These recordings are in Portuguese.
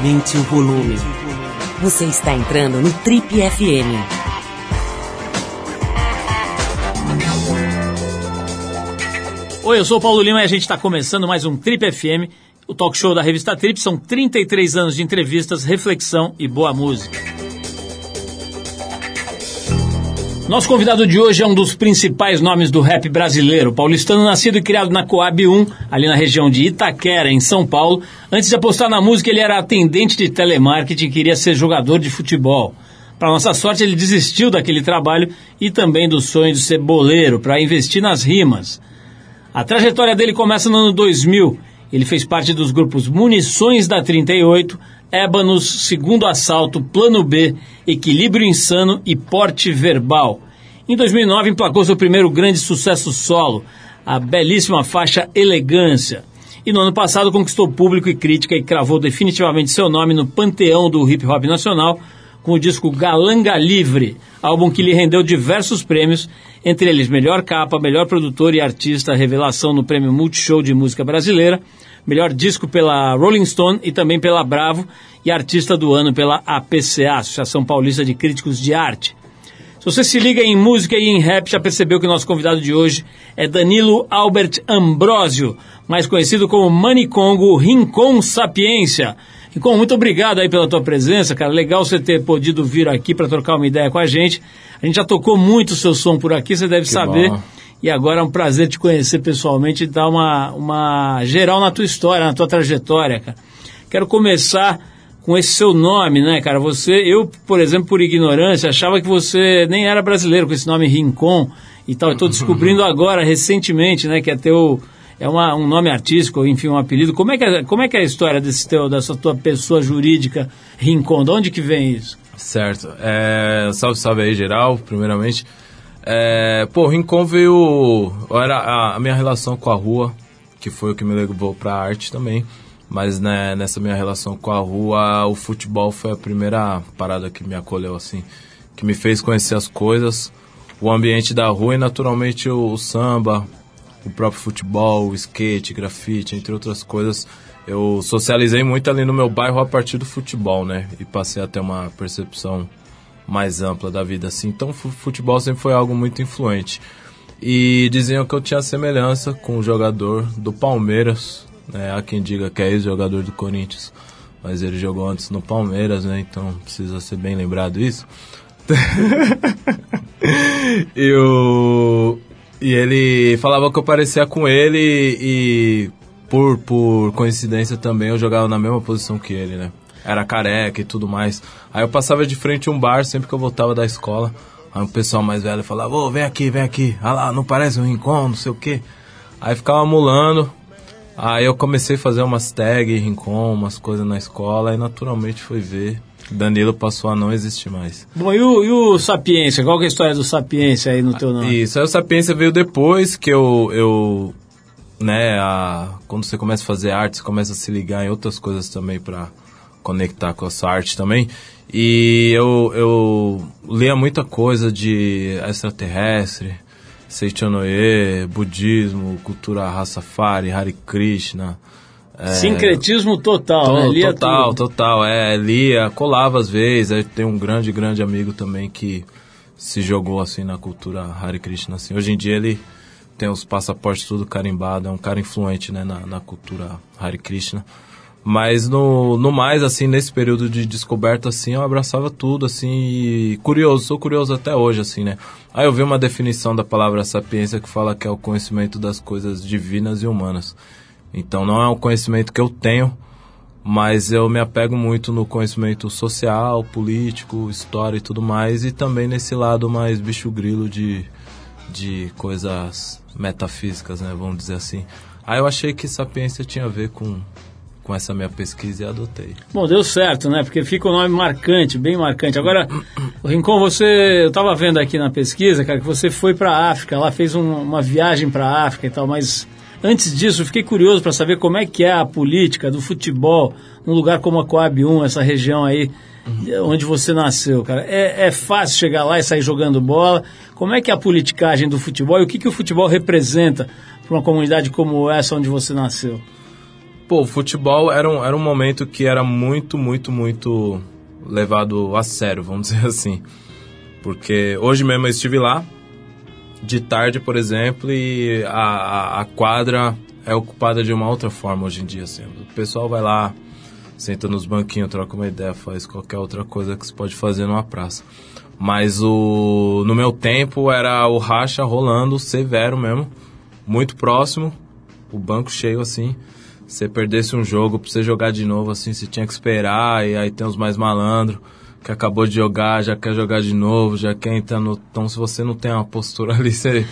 Aumente o volume. Você está entrando no Trip FM. Oi, eu sou o Paulo Lima e a gente está começando mais um Trip FM, o talk show da revista Trip. São 33 anos de entrevistas, reflexão e boa música. Nosso convidado de hoje é um dos principais nomes do rap brasileiro, paulistano nascido e criado na Coab 1, ali na região de Itaquera, em São Paulo. Antes de apostar na música, ele era atendente de telemarketing e queria ser jogador de futebol. Para nossa sorte, ele desistiu daquele trabalho e também do sonho de ser boleiro, para investir nas rimas. A trajetória dele começa no ano 2000. Ele fez parte dos grupos Munições da 38, Ébanos, Segundo Assalto, Plano B, Equilíbrio Insano e Porte Verbal. Em 2009 emplacou seu primeiro grande sucesso solo, a belíssima faixa Elegância. E no ano passado conquistou público e crítica e cravou definitivamente seu nome no panteão do hip hop nacional com o disco Galanga Livre, álbum que lhe rendeu diversos prêmios, entre eles melhor capa, melhor produtor e artista revelação no Prêmio Multishow de Música Brasileira, melhor disco pela Rolling Stone e também pela Bravo, e artista do ano pela APCA, Associação Paulista de Críticos de Arte. Se você se liga em música e em rap, já percebeu que o nosso convidado de hoje é Danilo Albert Ambrosio, mais conhecido como Manicongo Rincon Sapiência. Rincon, muito obrigado aí pela tua presença, cara. Legal você ter podido vir aqui para trocar uma ideia com a gente. A gente já tocou muito o seu som por aqui, você deve Que saber. bom. E agora é um prazer te conhecer pessoalmente e dar uma, uma geral na tua história, na tua trajetória, cara. Quero começar com esse seu nome, né, cara? Você, eu, por exemplo, por ignorância, achava que você nem era brasileiro com esse nome Rincon e tal. Estou descobrindo agora, recentemente, né, que é teu é uma, um nome artístico, enfim, um apelido. Como é que é, como é, que é a história desse teu, dessa tua pessoa jurídica Rincon? De onde que vem isso? Certo. É, salve, salve aí, geral, primeiramente. É, pô, o Rincon veio. Era a, a minha relação com a rua, que foi o que me levou pra arte também. Mas né, nessa minha relação com a rua, o futebol foi a primeira parada que me acolheu, assim. Que me fez conhecer as coisas, o ambiente da rua e naturalmente o, o samba, o próprio futebol, o skate, grafite, entre outras coisas. Eu socializei muito ali no meu bairro a partir do futebol, né? E passei a ter uma percepção mais ampla da vida, assim. Então, fu- futebol sempre foi algo muito influente. E diziam que eu tinha semelhança com o jogador do Palmeiras, né? Há quem diga que é ex-jogador do Corinthians, mas ele jogou antes no Palmeiras, né? Então, precisa ser bem lembrado isso. e, o- e ele falava que eu parecia com ele e por, por coincidência também eu jogava na mesma posição que ele, né? Era careca e tudo mais. Aí eu passava de frente a um bar sempre que eu voltava da escola. Aí o pessoal mais velho falava, ô, vem aqui, vem aqui. Ah lá, não parece um rincon, não sei o quê. Aí ficava mulando. Aí eu comecei a fazer umas tags, rincon, umas coisas na escola. E naturalmente fui ver. Danilo passou a não existir mais. Bom, e o, e o Sapiência? Qual que é a história do Sapiência aí no teu nome? Isso, aí o Sapiência veio depois que eu, eu né, a, quando você começa a fazer arte, você começa a se ligar em outras coisas também pra conectar com a sua arte também. E eu, eu lia muita coisa de extraterrestre, Seichanoye, budismo, cultura Rastafari, Hare Krishna. é, Sincretismo total, To- né? Lia total, tudo. total. É, lia, colava às vezes. Tem um grande, grande amigo também que se jogou assim na cultura Hare Krishna. Assim. Hoje em dia ele tem os passaportes tudo carimbado, é um cara influente né, na, na cultura Hare Krishna. Mas no, no mais, assim, nesse período de descoberta, assim, eu abraçava tudo, assim, e curioso, sou curioso até hoje, assim, né? Aí eu vi uma definição da palavra sapiência que fala que é o conhecimento das coisas divinas e humanas. Então não é um conhecimento que eu tenho, mas eu me apego muito no conhecimento social, político, história e tudo mais, e também nesse lado mais bicho grilo de, de coisas metafísicas, né, vamos dizer assim. Aí eu achei que sapiência tinha a ver com, com essa minha pesquisa e adotei. Bom, deu certo, né? Porque fica um nome marcante, bem marcante. Agora, o Rincon, você, eu estava vendo aqui na pesquisa, cara, que você foi para a África, lá fez um- uma viagem para a África e tal, mas antes disso, eu fiquei curioso para saber como é que é a política do futebol num lugar como a Coab 1, essa região aí onde você nasceu, cara. É, é fácil chegar lá e sair jogando bola? Como é que é a politicagem do futebol e o que, que o futebol representa para uma comunidade como essa onde você nasceu? Pô, o futebol era um, era um momento que era muito, muito, muito levado a sério, vamos dizer assim. Porque hoje mesmo eu estive lá, de tarde, por exemplo, e a, a, a quadra é ocupada de uma outra forma hoje em dia. Assim. O pessoal vai lá, senta nos banquinhos, troca uma ideia, faz qualquer outra coisa que se pode fazer numa praça. Mas o no meu tempo era o racha rolando severo mesmo, muito próximo, o banco cheio assim. Se perdesse um jogo pra você jogar de novo assim, você tinha que esperar, e aí tem os mais malandros que acabou de jogar, já quer jogar de novo, já quer entrar no. Então se você não tem uma postura ali, você,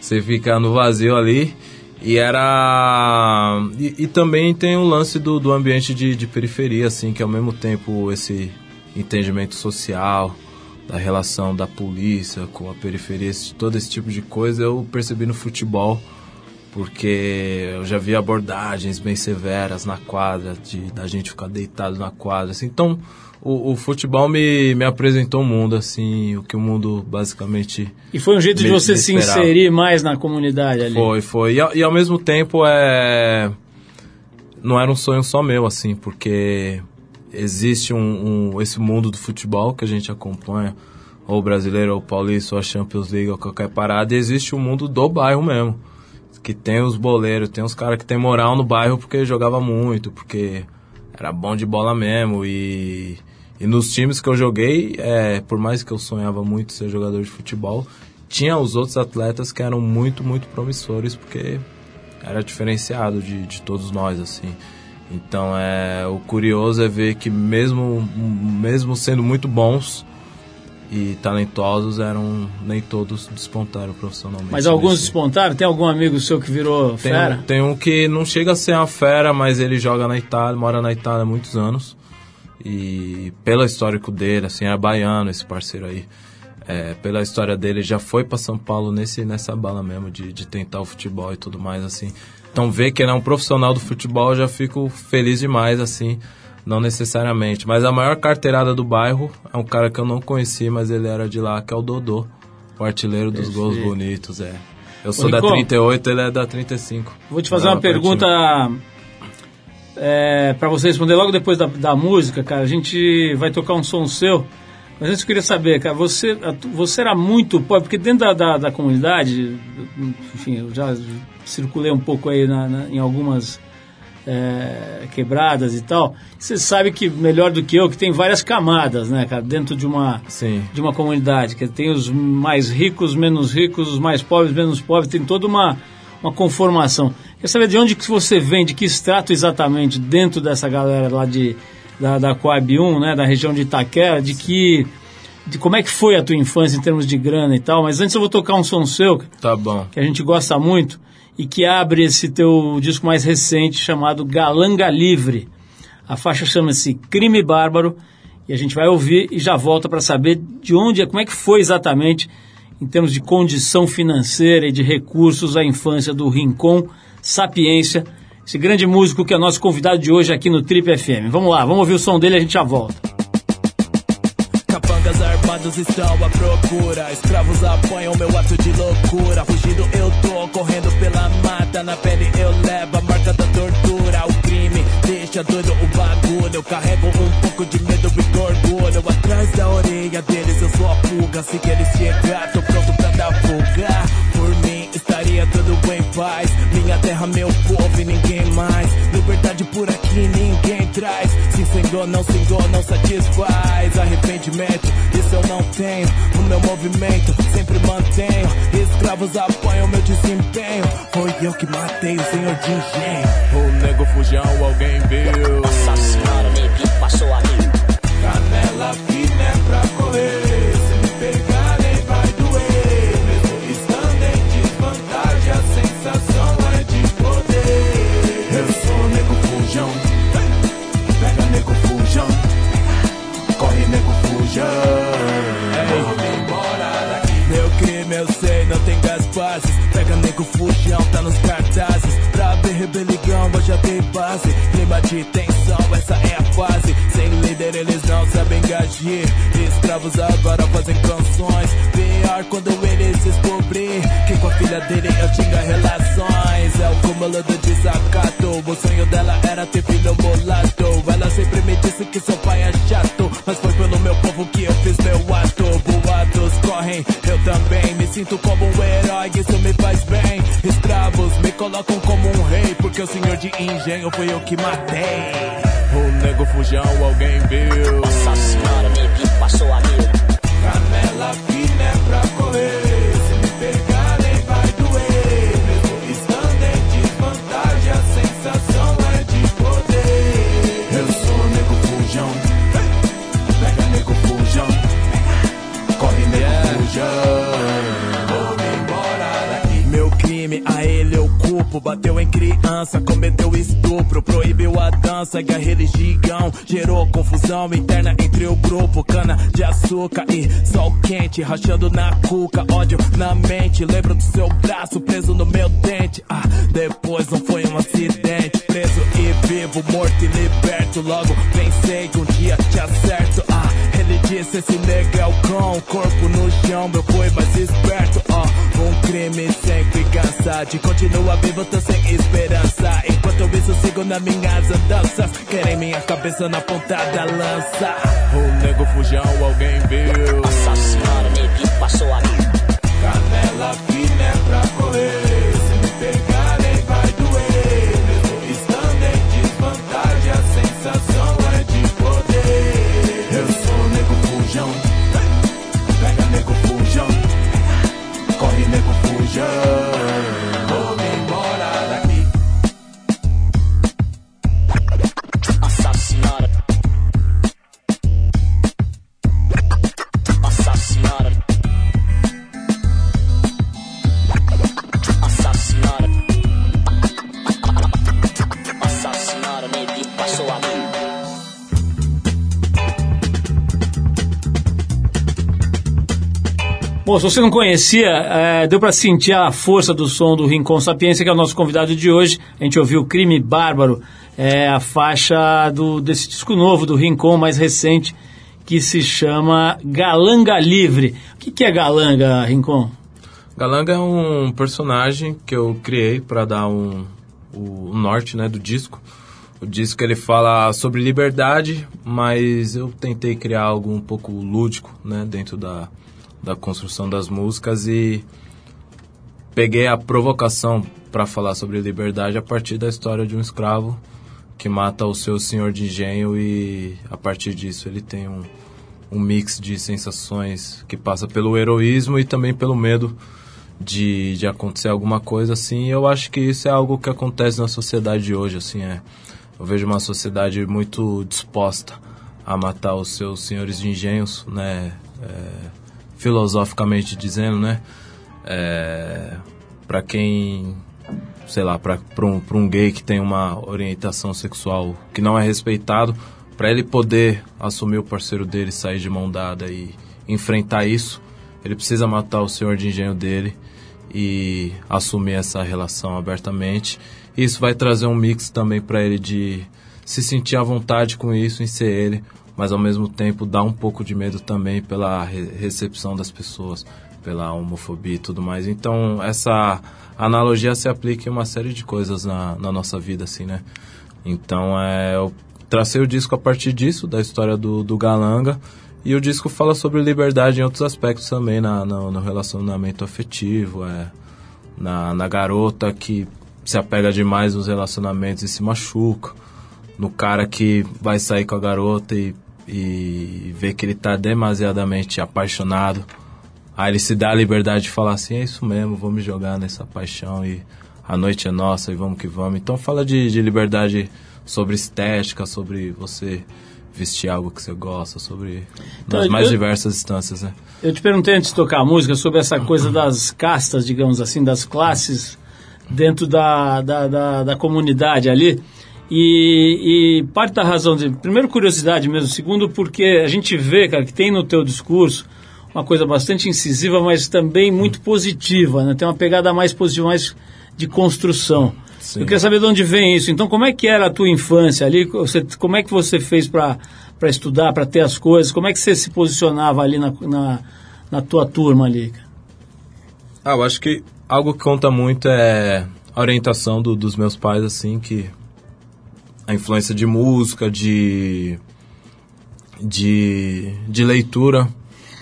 você fica no vazio ali. E era. E, e, também tem o lance do, do ambiente de, de periferia, assim, que ao mesmo tempo esse entendimento social, da relação da polícia com a periferia, esse, todo esse tipo de coisa eu percebi no futebol, porque eu já vi abordagens bem severas na quadra, de da gente ficar deitado na quadra, assim. Então, o, o, futebol me, me apresentou o mundo, assim, o que o mundo basicamente. E foi um jeito de você se inserir mais na comunidade ali. Foi, foi. E, e ao mesmo tempo é. Não era um sonho só meu, assim, porque existe um, um, esse mundo do futebol que a gente acompanha, ou o brasileiro, ou o paulista, ou a Champions League, ou qualquer parada, e existe o um mundo do bairro mesmo. Que tem os boleiros, tem os caras que tem moral no bairro porque jogava muito, porque era bom de bola mesmo e e nos times que eu joguei, é, por mais que eu sonhava muito ser jogador de futebol, tinha os outros atletas que eram muito, muito promissores, porque era diferenciado de, de todos nós, assim. Então, é, o curioso é ver que mesmo, mesmo sendo muito bons e talentosos, eram nem todos despontaram profissionalmente. Mas alguns despontaram? Tem algum amigo seu que virou tem fera? Tem um que não chega a ser uma fera, mas ele joga na Itália, mora na Itália há muitos anos. E pelo histórico dele, assim, era baiano esse parceiro aí. É, pela história dele, já foi para São Paulo nesse, nessa bala mesmo de, de tentar o futebol e tudo mais, assim. Então, ver que ele é um profissional do futebol, eu já fico feliz demais, assim. Não necessariamente. Mas a maior carteirada do bairro é um cara que eu não conheci, mas ele era de lá, que é o Dodô. O artilheiro dos gols bonitos, é. Eu sou Ô, da 38, ele é da 35. Vou te fazer uma pergunta é, para você responder logo depois da, da música, cara, a gente vai tocar um som seu. Mas antes eu queria saber, cara, você, você era muito pobre, porque dentro da, da, da comunidade, enfim, eu já circulei um pouco aí na, na, em algumas é, quebradas e tal. Você sabe que melhor do que eu que tem várias camadas, né, cara, dentro de uma Sim. de uma comunidade, que tem os mais ricos, menos ricos, os mais pobres, menos pobres, tem toda uma uma conformação. Quer saber de onde que você vem, de que extrato exatamente dentro dessa galera lá de, da, da Coab 1, né, da região de Itaquera, de que de como é que foi a tua infância em termos de grana e tal, mas antes eu vou tocar um som seu, tá bom. que a gente gosta muito e que abre esse teu disco mais recente chamado Galanga Livre. A faixa chama-se Crime Bárbaro e a gente vai ouvir e já volta para saber de onde é, como é que foi exatamente em termos de condição financeira e de recursos à infância do Rincon Sapiência, esse grande músico que é nosso convidado de hoje aqui no Trip FM. Vamos lá, vamos ouvir o som dele e a gente já volta. Armados estão à procura, escravos apanham meu ato de loucura. Fugindo eu tô, correndo pela mata, na pele eu levo a marca da tortura. O crime deixa doido o bagulho, eu carrego um pouco de medo e orgulho. Atrás da orelha deles eu sou a pulga, se que eles chegar, tô pronto pra dar fuga. Por mim estaria tudo em paz. Minha terra, meu povo e ninguém Se singou, não singou, não satisfaz. Arrependimento, isso eu não tenho. No meu movimento, sempre mantenho. Escravos apoiam meu desempenho. Foi eu que matei o senhor de engenho. O nego fujão, alguém viu. Senhora, neguinho passou ali. Canela tem base. Clima de tensão, essa é a fase. Sem líder, eles não sabem agir. escravos agora fazem canções. Pior quando eles descobrir que com a filha dele eu tinha relações. É o cúmulo do desacato. O sonho dela era ter filho mulato. Ela sempre me disse que seu pai é chato. Mas foi pelo meu povo que eu fiz meu ato. Boatos correm, eu também me sinto como um herói. Isso me faz bem. Colocam como um rei. Porque o senhor de engenho foi eu que matei. O nego fujão, alguém viu? Nossa senhora, neguinho passou a mil. Canela fina é pra correr. Bateu em criança, cometeu estupro. Proibiu a dança e a religião. Gerou confusão interna entre o grupo. Cana de açúcar e sol quente. Rachando na cuca, ódio na mente. Lembro do seu braço preso no meu dente. Ah, depois não foi um acidente. Preso e vivo, morto e liberto. Logo pensei que um dia te acerto. Ah, ele disse: esse nega é o cão. Corpo no chão, eu fui mais esperto. Ó, um crime sempre cansa. De continua vivo, tô sem esperança. Enquanto isso, sigo nas minhas andanças. Querem minha cabeça na ponta da lança. O nego fujão, alguém viu? Senhora, neguinho passou a mil. Canela Se você não conhecia, é, deu para sentir a força do som do Rincon Sapiência, que é o nosso convidado de hoje. A gente ouviu Crime Bárbaro, é a faixa do, desse disco novo do Rincon, mais recente, que se chama Galanga Livre. O que, que é Galanga, Rincon? Galanga é um personagem que eu criei para dar um, o norte né, do disco. O disco ele fala sobre liberdade, mas eu tentei criar algo um pouco lúdico né, dentro da, da construção das músicas e peguei a provocação para falar sobre liberdade a partir da história de um escravo que mata o seu senhor de engenho e a partir disso ele tem um, um mix de sensações que passa pelo heroísmo e também pelo medo de, de acontecer alguma coisa assim. Eu acho que isso é algo que acontece na sociedade de hoje, assim, é. Eu vejo uma sociedade muito disposta a matar os seus senhores de engenhos, né? É, filosoficamente dizendo, né? É, para quem, sei lá, para um, um gay que tem uma orientação sexual que não é respeitado, para ele poder assumir o parceiro dele, sair de mão dada e enfrentar isso, ele precisa matar o senhor de engenho dele e assumir essa relação abertamente. Isso vai trazer um mix também para ele de se sentir à vontade com isso, em ser ele, mas ao mesmo tempo dar um pouco de medo também pela re recepção das pessoas, pela homofobia e tudo mais. Então, essa analogia se aplica em uma série de coisas na, na nossa vida, assim, né? Então, é, eu tracei o disco a partir disso, da história do, do Galanga, e o disco fala sobre liberdade em outros aspectos também, na, no, no relacionamento afetivo, é, na, na garota que se apega demais nos relacionamentos e se machuca, no cara que vai sair com a garota e, e vê que ele tá demasiadamente apaixonado. Aí ele se dá a liberdade de falar assim, é isso mesmo, vou me jogar nessa paixão e a noite é nossa e vamos que vamos. Então fala de, de liberdade sobre estética, sobre você vestir algo que você gosta, sobre Então, nas mais eu- diversas instâncias, né? Eu te perguntei antes de tocar a música sobre essa coisa das castas, digamos assim, das classes dentro da, da, da, da comunidade ali. E, e parte da razão, de, primeiro curiosidade mesmo, segundo porque a gente vê, cara, que tem no teu discurso uma coisa bastante incisiva, mas também muito positiva, né? Tem uma pegada mais positiva, mais de construção. Sim. Eu queria saber de onde vem isso. Então, como é que era a tua infância ali? Você, como é que você fez para estudar, para ter as coisas? Como é que você se posicionava ali na, na, na tua turma ali? Ah, eu acho que algo que conta muito é a orientação do- dos meus pais, assim, que a influência de música, de, de, de leitura,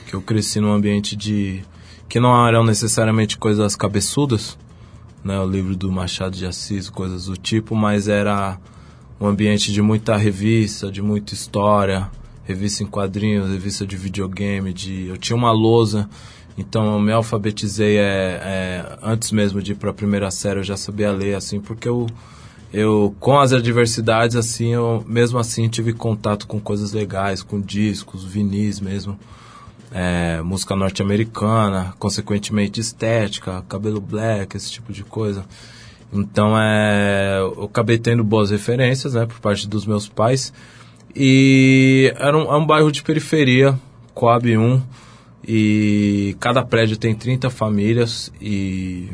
que eu cresci num ambiente de que não eram necessariamente coisas cabeçudas, né, o livro do Machado de Assis, coisas do tipo, mas era um ambiente de muita revista, de muita história, revista em quadrinhos, revista de videogame, de eu tinha uma lousa, então eu me alfabetizei é, é, antes mesmo de ir para a primeira série, eu já sabia ler assim, porque eu eu com as adversidades assim, eu mesmo assim tive contato com coisas legais, com discos, vinis mesmo é, música norte-americana, consequentemente estética, cabelo black, esse tipo de coisa. Então é, eu acabei tendo boas referências, né, por parte dos meus pais. E era um, é um bairro de periferia, Coab 1, e cada prédio tem 30 famílias e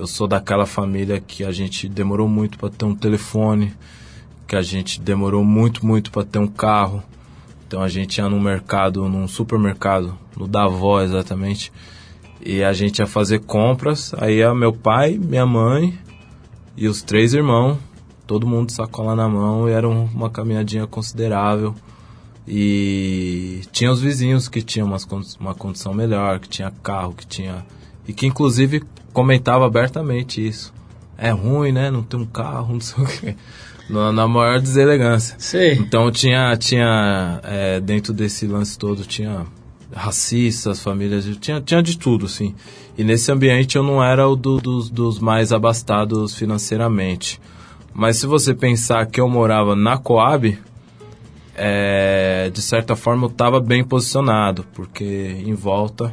eu sou daquela família que a gente demorou muito para ter um telefone, que a gente demorou muito, muito para ter um carro. Então a gente ia num mercado, num supermercado, no Davó exatamente, e a gente ia fazer compras. Aí ia meu pai, minha mãe e os três irmãos, todo mundo sacola na mão, e era um- uma caminhadinha considerável. E tinha os vizinhos que tinham umas, uma condição melhor, que tinha carro, que tinha. E que inclusive comentava abertamente isso. É ruim, né? Não ter um carro, não sei o quê. Na, na maior deselegância. Sei. Então tinha, tinha é, dentro desse lance todo, tinha racistas, famílias, tinha, tinha de tudo, assim. E nesse ambiente eu não era o do- dos, dos mais abastados financeiramente. Mas se você pensar que eu morava na Coab, é, de certa forma eu estava bem posicionado, porque em volta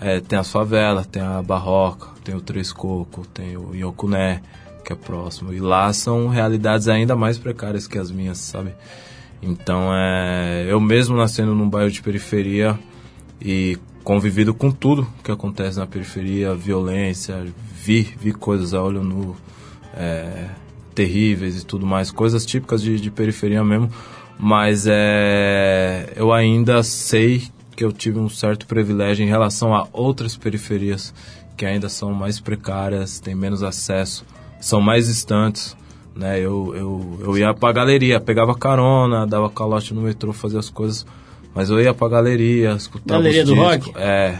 é, tem as favelas, tem a Barroca, tem o Três Coco, tem o Iocuné, que é próximo. E lá são realidades ainda mais precárias que as minhas, sabe? Então, é, eu mesmo nascendo num bairro de periferia e convivido com tudo que acontece na periferia, violência, vi, vi coisas a olho nu, é, terríveis e tudo mais, coisas típicas de, de periferia mesmo, mas é, eu ainda sei que eu tive um certo privilégio em relação a outras periferias que ainda são mais precárias, têm menos acesso, são mais distantes. Né, eu, eu, eu ia pra galeria, pegava carona, dava calote no metrô, fazia as coisas, mas eu ia pra galeria, escutava Galeria do discos. rock? É.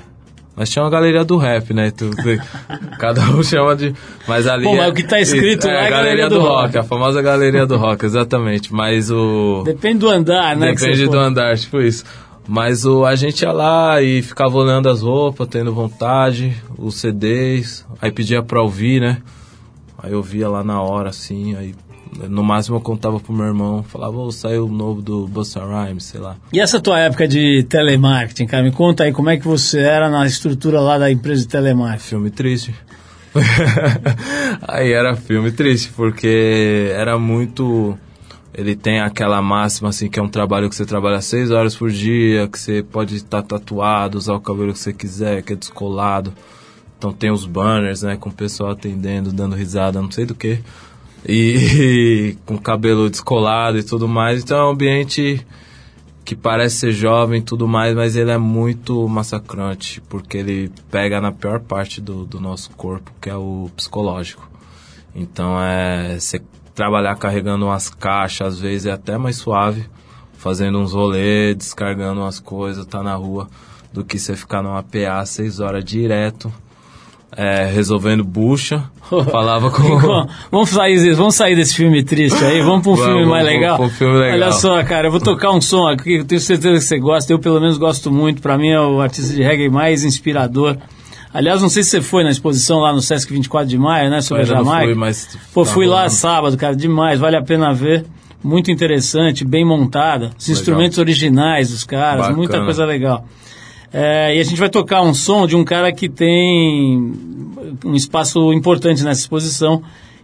Nós tinha uma galeria do rap, né? Tu- tu- cada um chama de. Mas ali. Pô, é- mas o que tá escrito é, lá é a Galeria do Rock. a famosa galeria do rock, exatamente. Mas o. Depende do andar, né? Depende do for. andar, tipo isso. Mas o, a gente ia lá e ficava olhando as roupas, tendo vontade, os CDs, aí pedia pra ouvir, né? Aí eu via lá na hora, assim, aí no máximo eu contava pro meu irmão, falava, ô, saiu o novo do Busta Rhymes, sei lá. E essa tua época de telemarketing, cara? Me conta aí como é que você era na estrutura lá da empresa de telemarketing. Filme triste. Aí era filme triste, porque era muito. Ele tem aquela máxima, assim, que é um trabalho que você trabalha seis horas por dia, que você pode estar tatuado, usar o cabelo que você quiser, que é descolado. Então tem os banners, né, com o pessoal atendendo, dando risada, não sei do que. E, com cabelo descolado e tudo mais. Então é um ambiente que parece ser jovem e tudo mais, mas ele é muito massacrante, porque ele pega na pior parte do, do nosso corpo, que é o psicológico. Então é você trabalhar carregando umas caixas, às vezes é até mais suave, fazendo uns rolês, descargando umas coisas, tá na rua, do que você ficar numa PA seis horas direto, é, resolvendo bucha. Falava com. Vamos, sair, vamos sair desse filme triste aí, vamos pra um Vamos, filme mais vamos legal. um filme legal. Olha só, cara, eu vou tocar um som aqui, eu tenho certeza que você gosta, eu pelo menos gosto muito, pra mim é o artista de reggae mais inspirador. Aliás, não sei se você foi na exposição lá no Sesc 24 de maio, né, sobre a Jamaica. fui, mas Pô, tá fui lá sábado, cara, demais, vale a pena ver. Muito interessante, bem montada, os instrumentos originais dos caras, Bacana. muita coisa legal. É, e a gente vai tocar um som de um cara que tem um espaço importante nessa exposição,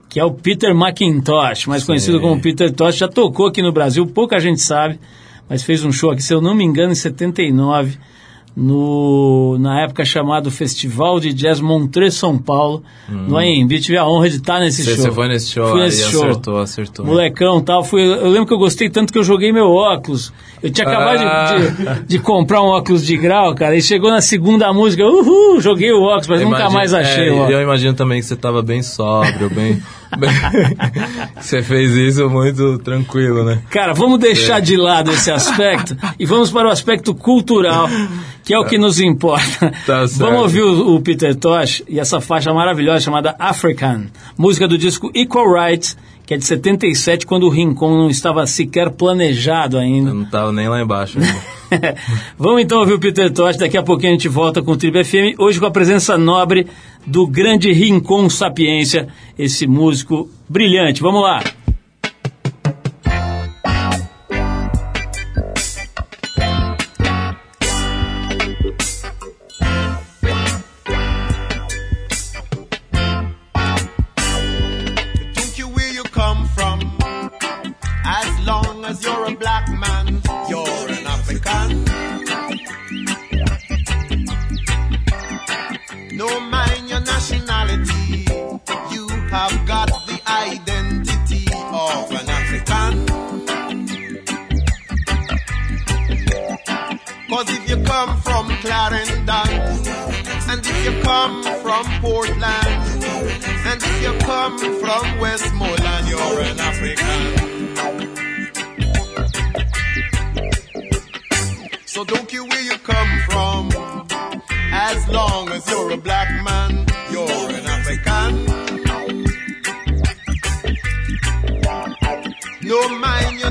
que é o Peter McIntosh, mais conhecido como Peter Tosh. Já tocou aqui no Brasil, pouca gente sabe, mas fez um show aqui, se eu não me engano, em 79, no, na época chamado Festival de Jazz Montreux São Paulo, no AMB. Tive a honra de estar nesse Você, show. você foi nesse show Fui nesse show. acertou, acertou. Molecão e tal. Fui, eu lembro que eu gostei tanto que eu joguei meu óculos. Eu tinha acabado de- Ah. de, de comprar um óculos de grau, cara, e chegou na segunda música, uhul, joguei o óculos, mas nunca Imagino- mais achei é, o óculos. Eu imagino também que você tava bem sóbrio, bem... bem- você fez isso muito tranquilo, né? Cara, vamos deixar de lado esse aspecto e vamos para o aspecto cultural, que é o que nos importa. Tá certo. vamos ouvir o, o Peter Tosh e essa faixa maravilhosa chamada African, música do disco Equal Rights, que é de 77, quando o Rincon não estava sequer planejado ainda. Eu não tava nem lá embaixo. ainda. Vamos então ouvir o Peter Tosh, daqui a pouquinho a gente volta com o Tribo FM, hoje com a presença nobre do grande Rincon Sapiência, esse músico brilhante. Vamos lá! No mind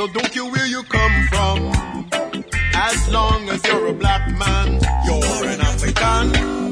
So don't care where you come from, as long as you're a black man, you're an African.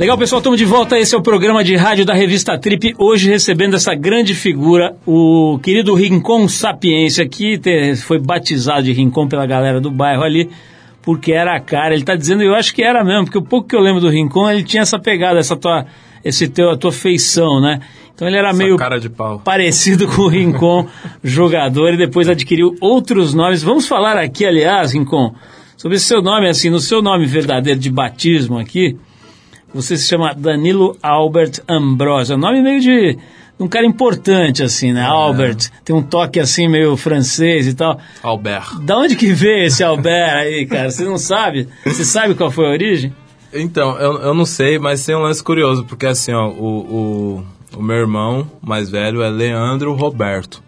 Legal, pessoal, estamos de volta. Esse é o programa de rádio da revista Trip. Hoje recebendo essa grande figura, o querido Rincon Sapiência, que foi batizado de Rincon pela galera do bairro ali, porque era a cara. Ele está dizendo, eu acho que era mesmo, porque o pouco que eu lembro do Rincon, ele tinha essa pegada, essa tua, esse teu, a tua feição, né? Então ele era Essa meio cara de pau. parecido com o Rincon, jogador, e depois adquiriu outros nomes. Vamos falar aqui, aliás, Rincon, sobre seu nome, assim, no seu nome verdadeiro de batismo aqui, você se chama Danilo Albert Ambrosio. É um nome meio de um cara importante, assim, né? Albert. Tem um toque, assim, meio francês e tal. Albert. Da onde que veio esse Albert aí, cara? Você não sabe? Você sabe qual foi a origem? Então, eu, eu não sei, mas tem um lance curioso, porque assim, ó, o, o, o meu irmão mais velho é Leandro Roberto.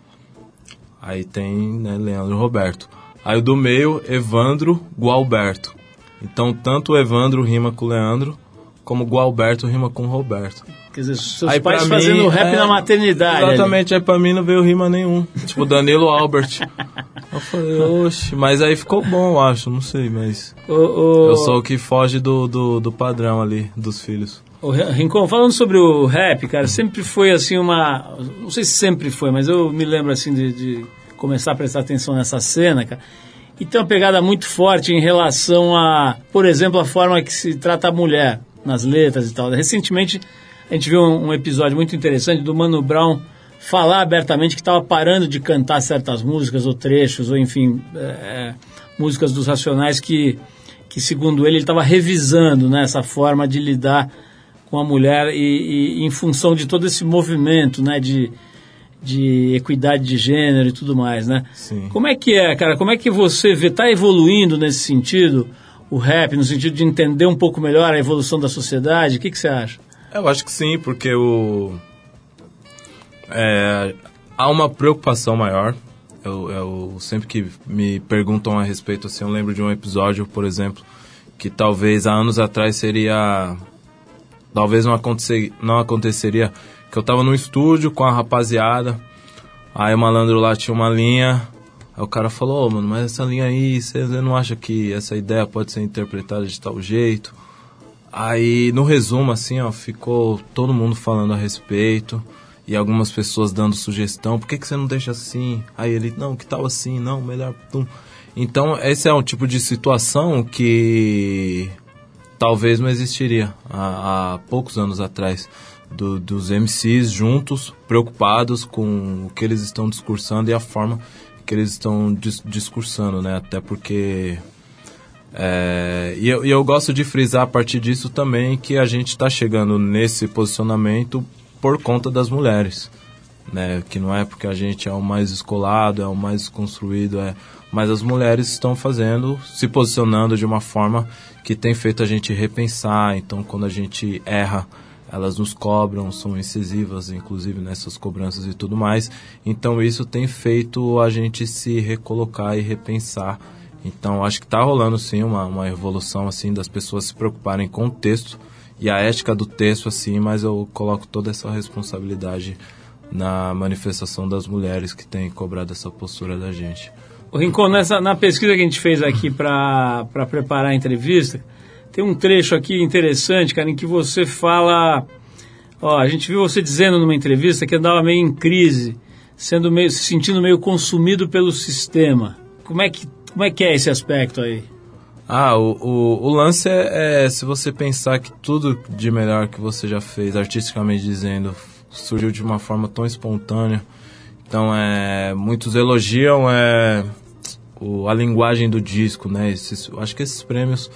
Aí tem, né, Leandro Roberto. Aí o do meio, Evandro Gualberto. Então, tanto o Evandro rima com o Leandro, como o Gualberto rima com o Roberto. Quer dizer, seus Aí, pais fazendo mim, rap é, na maternidade. ali. Exatamente, aí pra mim não veio rima nenhum. Tipo, Danilo Albert. Eu falei, oxe, mas aí ficou bom, eu acho, não sei, mas. O, o, Eu sou o que foge do, do, do padrão ali, dos filhos. o Rincon, falando sobre o rap, cara, sempre foi assim uma. Não sei se sempre foi, mas eu me lembro assim de, de começar a prestar atenção nessa cena, cara. E tem uma pegada muito forte em relação a, por exemplo, a forma que se trata a mulher nas letras e tal. Recentemente a gente viu um, um episódio muito interessante do Mano Brown falar abertamente que estava parando de cantar certas músicas ou trechos, ou enfim, é, é, músicas dos Racionais que, que segundo ele, ele estava revisando né, essa forma de lidar com a mulher e, e em função de todo esse movimento né, de, de equidade de gênero e tudo mais, né? Sim. Como é que é, cara? Como é que você vê, tá evoluindo nesse sentido, o rap, no sentido de entender um pouco melhor a evolução da sociedade? O que, que você acha? Eu acho que sim, porque o. é, há uma preocupação maior. Eu, eu sempre que me perguntam a respeito, assim, eu lembro de um episódio, por exemplo, que talvez há anos atrás seria. Talvez não, acontecer, não aconteceria. Que eu tava no estúdio com a rapaziada, aí o malandro lá tinha uma linha. Aí o cara falou, ô mano, mas essa linha aí, você não acha que essa ideia pode ser interpretada de tal jeito? Aí, no resumo, assim, ó, ficou todo mundo falando a respeito e algumas pessoas dando sugestão. Por que, que você não deixa assim? Aí ele, não, que tal assim? Não, melhor... Então, esse é um tipo de situação que talvez não existiria há, há poucos anos atrás. Do, dos MCs juntos, preocupados com o que eles estão discursando e a forma que eles estão dis discursando, né? Até porque é, e, eu, e eu gosto de frisar a partir disso também que a gente está chegando nesse posicionamento por conta das mulheres. Né? Que não é porque a gente é o mais escolado, é o mais construído, é, mas as mulheres estão fazendo, se posicionando de uma forma que tem feito a gente repensar. Então, quando a gente erra, elas nos cobram, são incisivas, inclusive nessas cobranças e tudo mais. Então, isso tem feito a gente se recolocar e repensar então acho que está rolando sim uma, uma evolução assim das pessoas se preocuparem com o texto e a ética do texto assim, mas eu coloco toda essa responsabilidade na manifestação das mulheres que têm cobrado essa postura da gente. O Rincon, nessa, na pesquisa que a gente fez aqui para preparar a entrevista, tem um trecho aqui interessante, cara, em que você fala. Ó, a gente viu você dizendo numa entrevista que andava meio em crise, sendo meio, se sentindo meio consumido pelo sistema. Como é que como é que é esse aspecto aí? Ah, o, o, o lance é, é, se você pensar que tudo de melhor que você já fez, artisticamente dizendo, surgiu de uma forma tão espontânea. Então, é, muitos elogiam é, o, a linguagem do disco, né? Esses, acho que esses prêmios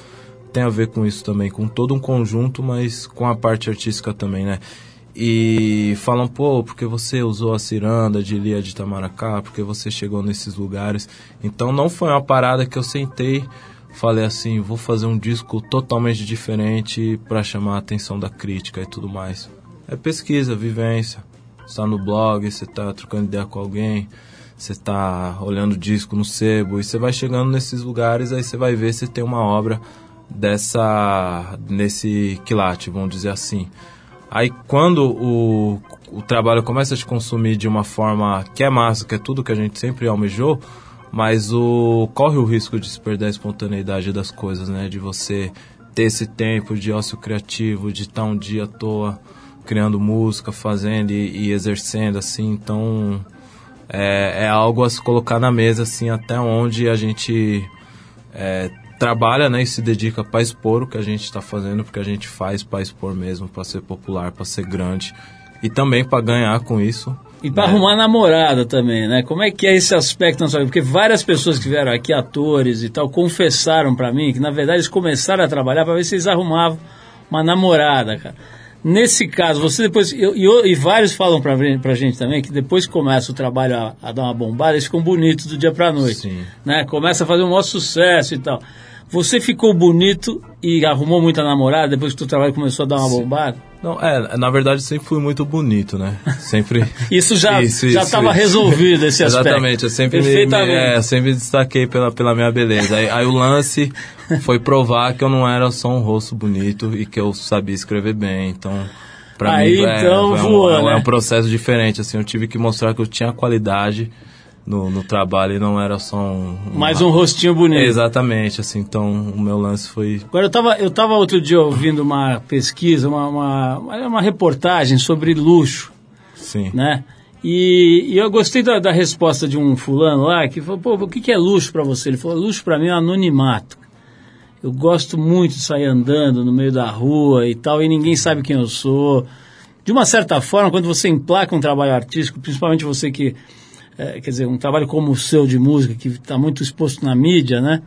têm a ver com isso também, com todo um conjunto, mas com a parte artística também, né? e falam, pô, porque você usou a ciranda de Lia de Itamaracá, porque você chegou nesses lugares. Então não foi uma parada que eu sentei, falei assim, vou fazer um disco totalmente diferente para chamar a atenção da crítica e tudo mais. É pesquisa, vivência. Está no blog, você está trocando ideia com alguém, você está olhando disco no sebo e você vai chegando nesses lugares, aí você vai ver se tem uma obra dessa nesse quilate, vamos dizer assim. Aí quando o, o trabalho começa a te consumir de uma forma que é massa, que é tudo que a gente sempre almejou, mas o corre o risco de se perder a espontaneidade das coisas, né? De você ter esse tempo de ócio criativo, de estar um dia à toa criando música, fazendo e, e exercendo, assim. Então é, é, algo a se colocar na mesa, assim, até onde a gente é, trabalha né, e se dedica para expor o que a gente está fazendo, porque a gente faz para expor mesmo, para ser popular, para ser grande e também para ganhar com isso. E pra arrumar namorada também, né? Como é que é esse aspecto na sua vida? Porque várias pessoas que vieram aqui, atores e tal, confessaram pra mim que, na verdade, eles começaram a trabalhar pra ver se eles arrumavam uma namorada, cara. Nesse caso, você depois. eu- E, eu- e vários falam pra, pra gente também que depois que começa o trabalho a, a dar uma bombada, eles ficam bonitos do dia pra noite. Sim. Né? Começa a fazer um maior sucesso e tal. Você ficou bonito e arrumou muita namorada depois que o trabalho começou a dar uma bombada? Não, é, na verdade sempre fui muito bonito, né? Sempre. Isso já Isso, já estava resolvido esse aspecto. Exatamente, eu sempre, me, me- é, sempre destaquei pela, pela minha beleza. Aí, aí o lance foi provar que eu não era só um rosto bonito e que eu sabia escrever bem. Então, Aí, mim, é, então, é, voou, um, é um- né? é um processo diferente. Assim, eu tive que mostrar que eu tinha qualidade no, no trabalho e não era só um. Mais um rostinho bonito. Exatamente, assim. Então, o meu lance foi. Agora, eu estava eu tava outro dia ouvindo uma pesquisa, uma, uma, uma reportagem sobre luxo, Sim. né? E, e eu gostei da, da resposta de um fulano lá, que falou, pô, o que, que é luxo para você? Ele falou, luxo para mim é anonimato. Eu gosto muito de sair andando no meio da rua e tal, e ninguém sabe quem eu sou. De uma certa forma, quando você emplaca um trabalho artístico, principalmente você que, eh, quer dizer, um trabalho como o seu de música, que está muito exposto na mídia, né?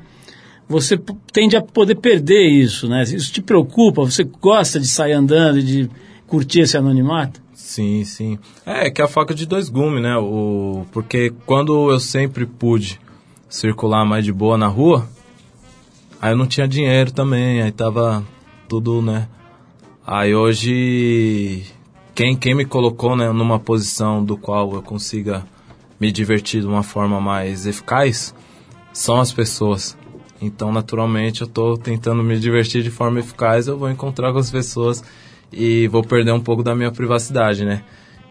Você tende a poder perder isso, né? Isso te preocupa? Você gosta de sair andando de curtir esse anonimato? Sim, sim. É, que é a faca de dois gumes, né? O, porque quando eu sempre pude circular mais de boa na rua, aí eu não tinha dinheiro também, aí tava tudo, né? Aí hoje, quem, quem me colocou né, numa posição do qual eu consiga me divertir de uma forma mais eficaz são as pessoas. Então, naturalmente, eu tô tentando me divertir de forma eficaz, eu vou encontrar com as pessoas e vou perder um pouco da minha privacidade, né?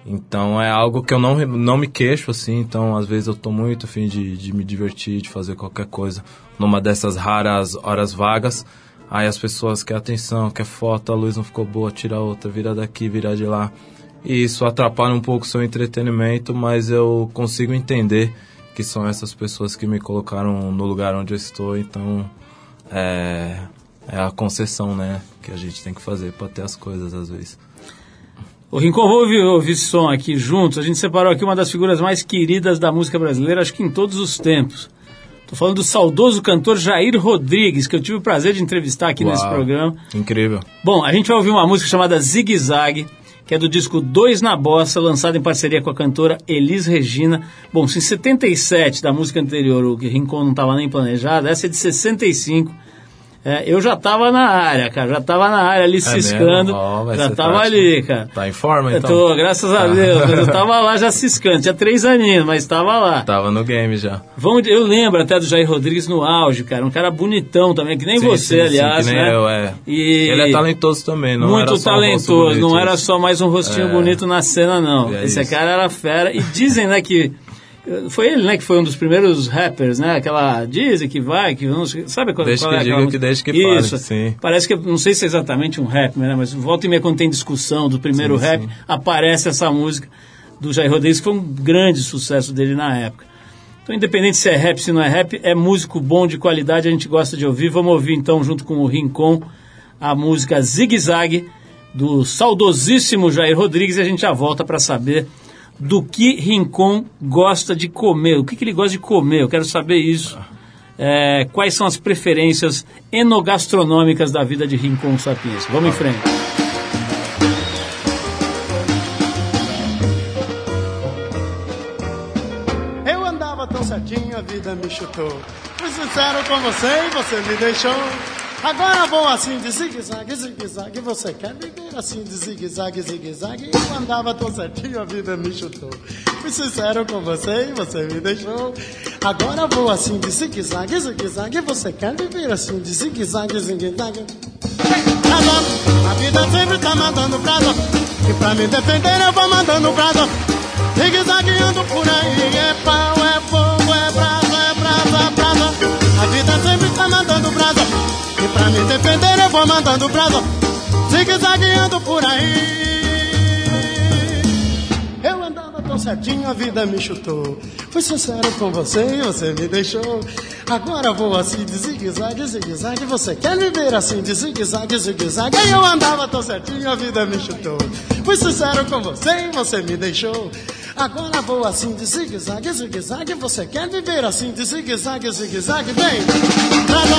Então, é algo que eu não, não me queixo, assim. Então, às vezes, eu tô muito afim de, de me divertir, de fazer qualquer coisa numa dessas raras horas vagas. Aí as pessoas querem atenção, quer foto, a luz não ficou boa, tira outra, vira daqui, vira de lá. E isso atrapalha um pouco o seu entretenimento, mas eu consigo entender que são essas pessoas que me colocaram no lugar onde eu estou, então é, é a concessão, né, que a gente tem que fazer para ter as coisas às vezes. O Rincon, vamos ouvir, ouvir esse som aqui juntos. A gente separou aqui uma das figuras mais queridas da música brasileira, acho que em todos os tempos. Tô falando do saudoso cantor Jair Rodrigues, que eu tive o prazer de entrevistar aqui nesse Uau, programa. Incrível. Bom, a gente vai ouvir uma música chamada Zig Zag, que é do disco Dois na Bossa, lançado em parceria com a cantora Elis Regina. Bom, se em 77 da música anterior o Rincon não estava nem planejado, essa é de 65. É, eu já estava na área, cara, já estava na área ali ciscando. mesmo? Ó, mas já estava tá- ali, cara. Tá em forma, Eu então? tô, graças a Deus, eu tava lá já ciscando, tinha três aninhos, mas estava lá. Tava no game já. Vamos, eu lembro até do Jair Rodrigues no auge, cara, um cara bonitão também, que nem Sim, você, sim, aliás, sim, que nem né? eu, é. E- Ele é talentoso também, não muito só um talentoso, não era só mais um rostinho É. bonito na cena, não. É Esse isso. cara era fera. E dizem, né, que. Foi ele, né, que foi um dos primeiros rappers, né? Aquela. Dizem que vai, que não Sabe qual, Desde qual que é aquela que desde que fale, Isso. sim. Parece que, não sei se é exatamente um rap, né? Mas volta e meia, quando tem discussão do primeiro Sim, rap, sim. aparece essa música do Jair Rodrigues, que foi um grande sucesso dele na época. Então, independente se é rap, se não é rap, é músico bom, de qualidade, a gente gosta de ouvir. Vamos ouvir então, junto com o Rincon, a música Zig Zag, do saudosíssimo Jair Rodrigues, e a gente já volta para saber do que Rincon gosta de comer, o que, que ele gosta de comer, eu quero saber isso. É, quais são as preferências enogastronômicas da vida de Rincon Sapiens? Vamos em frente. Eu andava tão certinho, a vida me chutou. Fui sincero com você e você me deixou. Agora vou assim de zigue-zague, zigue-zague. Você quer viver assim de zigue-zague, zigue-zague? Eu andava tão certinho, a vida me chutou. Fui sincero com você e você me deixou. Agora vou assim de zigue-zague, zigue-zague. Você quer viver assim de zigue-zague, zigue-zague? A vida sempre tá mandando dó. E pra me defender eu vou mandando dó. Zigue-zagueando por aí, é pau, é fogo, é brasa, é brasa, brasa. A vida sempre tá mandando brasa. E pra me defender eu vou mandando brasa. Zigue-zagueando por aí. Eu andava tão certinho, a vida me chutou. Fui sincero com você e você me deixou. Agora vou assim de zigue-zague, zigue-zague. Você quer me ver assim de zigue-zague, zigue-zague? Eu andava tão certinho, a vida me chutou. Fui sincero com você e você me deixou. Agora vou assim de zigue-zague, zigue-zague. Você quer viver assim de zigue-zague, zigue-zague? Vem! Brasa,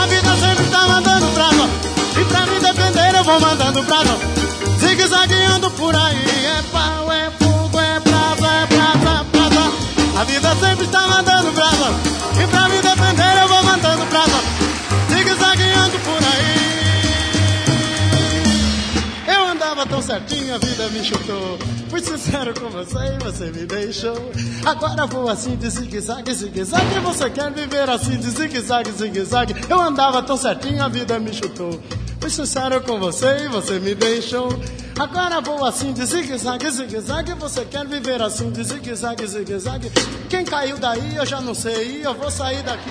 a vida sempre tá mandando brasa. E pra me defender eu vou mandando brasa. Zigue-zagueando por aí. É pau, é fogo, certinho, a vida me chutou. Fui sincero com você e você me deixou. Agora vou assim de zigue-zague, zigue-zague. Você quer viver assim de zigue-zague, zigue-zague? Eu andava tão certinho, a vida me chutou. Fui sincero com você e você me deixou. Agora vou assim de zigue-zague, zigue-zague. Você quer viver assim de zigue-zague, zigue-zague? Quem caiu daí eu já não sei. Eu vou sair daqui.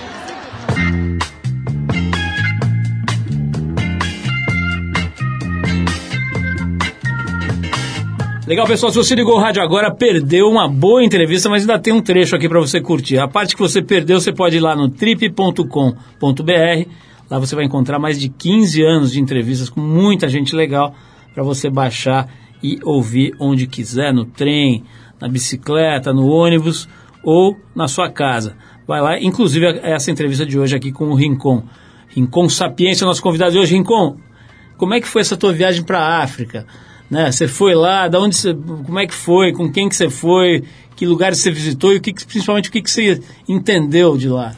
Legal, pessoal, se você ligou o rádio agora, perdeu uma boa entrevista, mas ainda tem um trecho aqui para você curtir. A parte que você perdeu, você pode ir lá no trip.com.br. Lá você vai encontrar mais de 15 anos de entrevistas com muita gente legal para você baixar e ouvir onde quiser, no trem, na bicicleta, no ônibus ou na sua casa. Vai lá, inclusive essa entrevista de hoje aqui com o Rincon. Rincon Sapiência, nosso convidado de hoje. Rincon, como é que foi essa tua viagem para a África? Né? Você foi lá, da onde você, como é que foi, com quem que você foi, que lugares você visitou e o que, principalmente o que, que você entendeu de lá?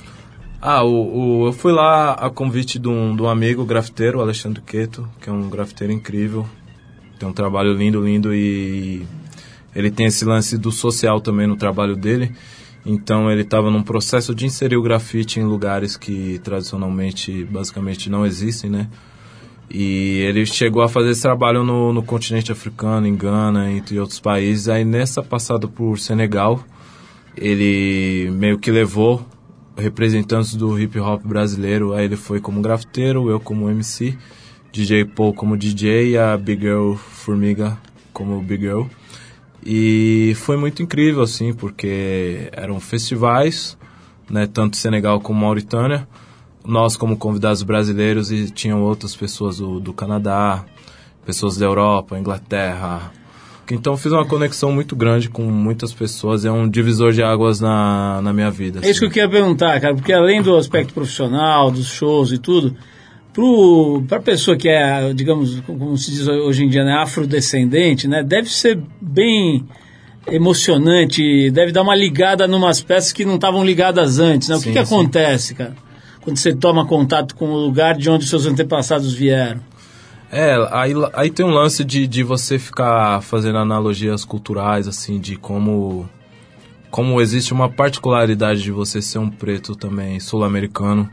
Ah, o, o- eu fui lá a convite de um, de um amigo grafiteiro, Alexandre Queto, que é um grafiteiro incrível. Tem um trabalho lindo, lindo e ele tem esse lance do social também no trabalho dele. Então ele estava num processo de inserir o grafite em lugares que tradicionalmente, basicamente, não existem, né? E ele chegou a fazer esse trabalho no, no continente africano, em Gana, entre outros países. Aí nessa passada por Senegal, ele meio que levou representantes do hip hop brasileiro. Aí ele foi como grafiteiro, eu como MC, DJ Paul como DJ e a Big Girl Formiga como Big Girl. E foi muito incrível, assim, porque eram festivais, né, tanto Senegal como Mauritânia. Nós como convidados brasileiros e tinham outras pessoas do, do Canadá, pessoas da Europa, Inglaterra. Então fiz uma conexão muito grande com muitas pessoas, é um divisor de águas na, na minha vida. É isso que eu assim. queria perguntar, cara, porque além do aspecto profissional, dos shows e tudo, para a pessoa que é, digamos, como se diz hoje em dia, né, afrodescendente, né, deve ser bem emocionante, deve dar uma ligada numas peças que não estavam ligadas antes, né? O que, Sim, que sim. acontece, cara, quando você toma contato com o lugar de onde seus antepassados vieram? É, aí, aí tem um lance de, de você ficar fazendo analogias culturais, assim, de como, como existe uma particularidade de você ser um preto também sul-americano.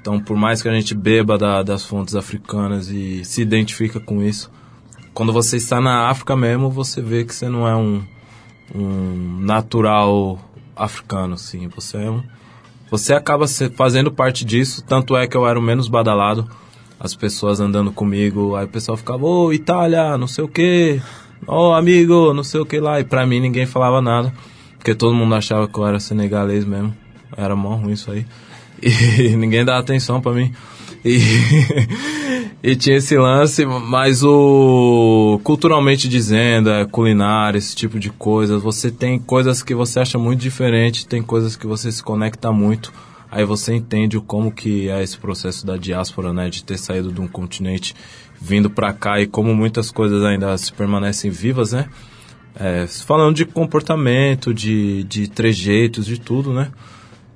Então, por mais que a gente beba da- das fontes africanas e se identifica com isso, quando você está na África mesmo, você vê que você não é um, um natural africano, assim. Você é um, você acaba fazendo parte disso, tanto é que eu era o menos badalado. As pessoas andando comigo, aí o pessoal ficava, ô Itália, não sei o que, ô amigo, não sei o que lá. E pra mim ninguém falava nada, porque todo mundo achava que eu era senegalês mesmo. Era mó ruim isso aí. E ninguém dava atenção pra mim. E, e tinha esse lance, mas o culturalmente dizendo, é, culinária, esse tipo de coisas, você tem coisas que você acha muito diferente, tem coisas que você se conecta muito. Aí você entende como que é esse processo da diáspora, né, de ter saído de um continente vindo pra cá e como muitas coisas ainda se permanecem vivas, né? É, falando de comportamento, de, de trejeitos, de tudo, né?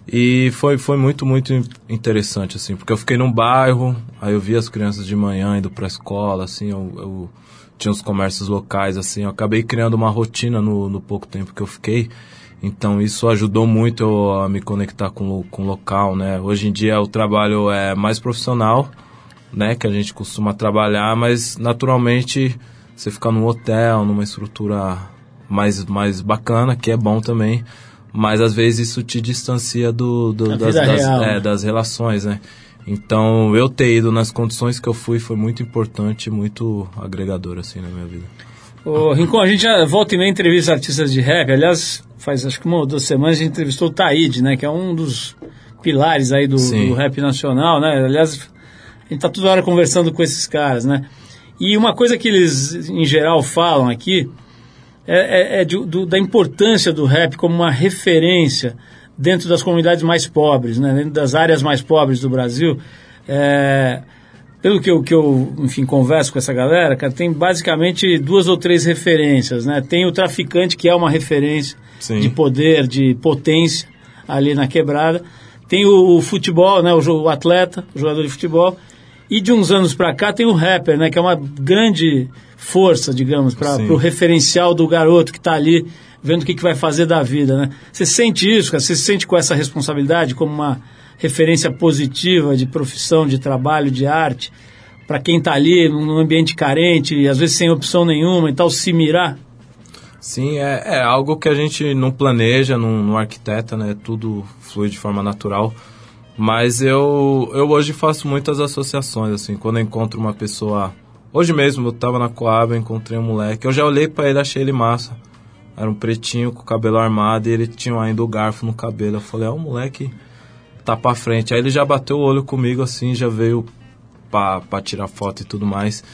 E foi, foi muito, muito in- interessante, assim, porque eu fiquei num bairro, aí eu vi as crianças de manhã indo pra escola, assim, eu, eu tinha os comércios locais, assim, eu acabei criando uma rotina no, no pouco tempo que eu fiquei, então isso ajudou muito eu a me conectar com, com o local, né? Hoje em dia o trabalho é mais profissional, né, que a gente costuma trabalhar, mas naturalmente você fica num hotel, numa estrutura mais, mais bacana, que é bom também, mas às vezes isso te distancia do, do- Da das, das- é, das relações, né? Então eu ter ido nas condições que eu fui foi muito importante, muito agregador assim na minha vida. Ô, Rincon, a gente já volta e meia entrevista artistas de rap. Aliás, faz acho que uma ou duas semanas a gente entrevistou o Taíde, né? Que é um dos pilares aí do, do rap nacional, né? Aliás, a gente tá toda hora conversando com esses caras, né? E uma coisa que eles, em geral, falam aqui é, é- é do- da importância do rap como uma referência dentro das comunidades mais pobres, né? dentro das áreas mais pobres do Brasil. É, pelo que eu, que eu, enfim, converso com essa galera, cara, tem basicamente duas ou três referências, né? Tem o traficante, que é uma referência Sim. de poder, de potência ali na quebrada. Tem o, o futebol, né? O, o atleta, o jogador de futebol. E de uns anos pra cá tem o rapper, né? Que é uma grande força, digamos, para o referencial do garoto que está ali vendo o que, que vai fazer da vida, né? Você sente isso, cara? Você se sente com essa responsabilidade como uma referência positiva de profissão, de trabalho, de arte, para quem está ali num ambiente carente, e às vezes sem opção nenhuma e tal, se mirar? Sim, é, é algo que a gente não planeja, não, não arquiteta, né? Tudo flui de forma natural. Mas eu, eu hoje faço muitas associações, assim, quando eu encontro uma pessoa... Hoje mesmo, eu tava na Coab, encontrei um moleque, eu já olhei pra ele, achei ele massa. Era um pretinho com o cabelo armado e ele tinha ainda o garfo no cabelo. Eu falei, é o moleque tá pra frente. Aí ele já bateu o olho comigo, assim, já veio pra, pra tirar foto e tudo mais.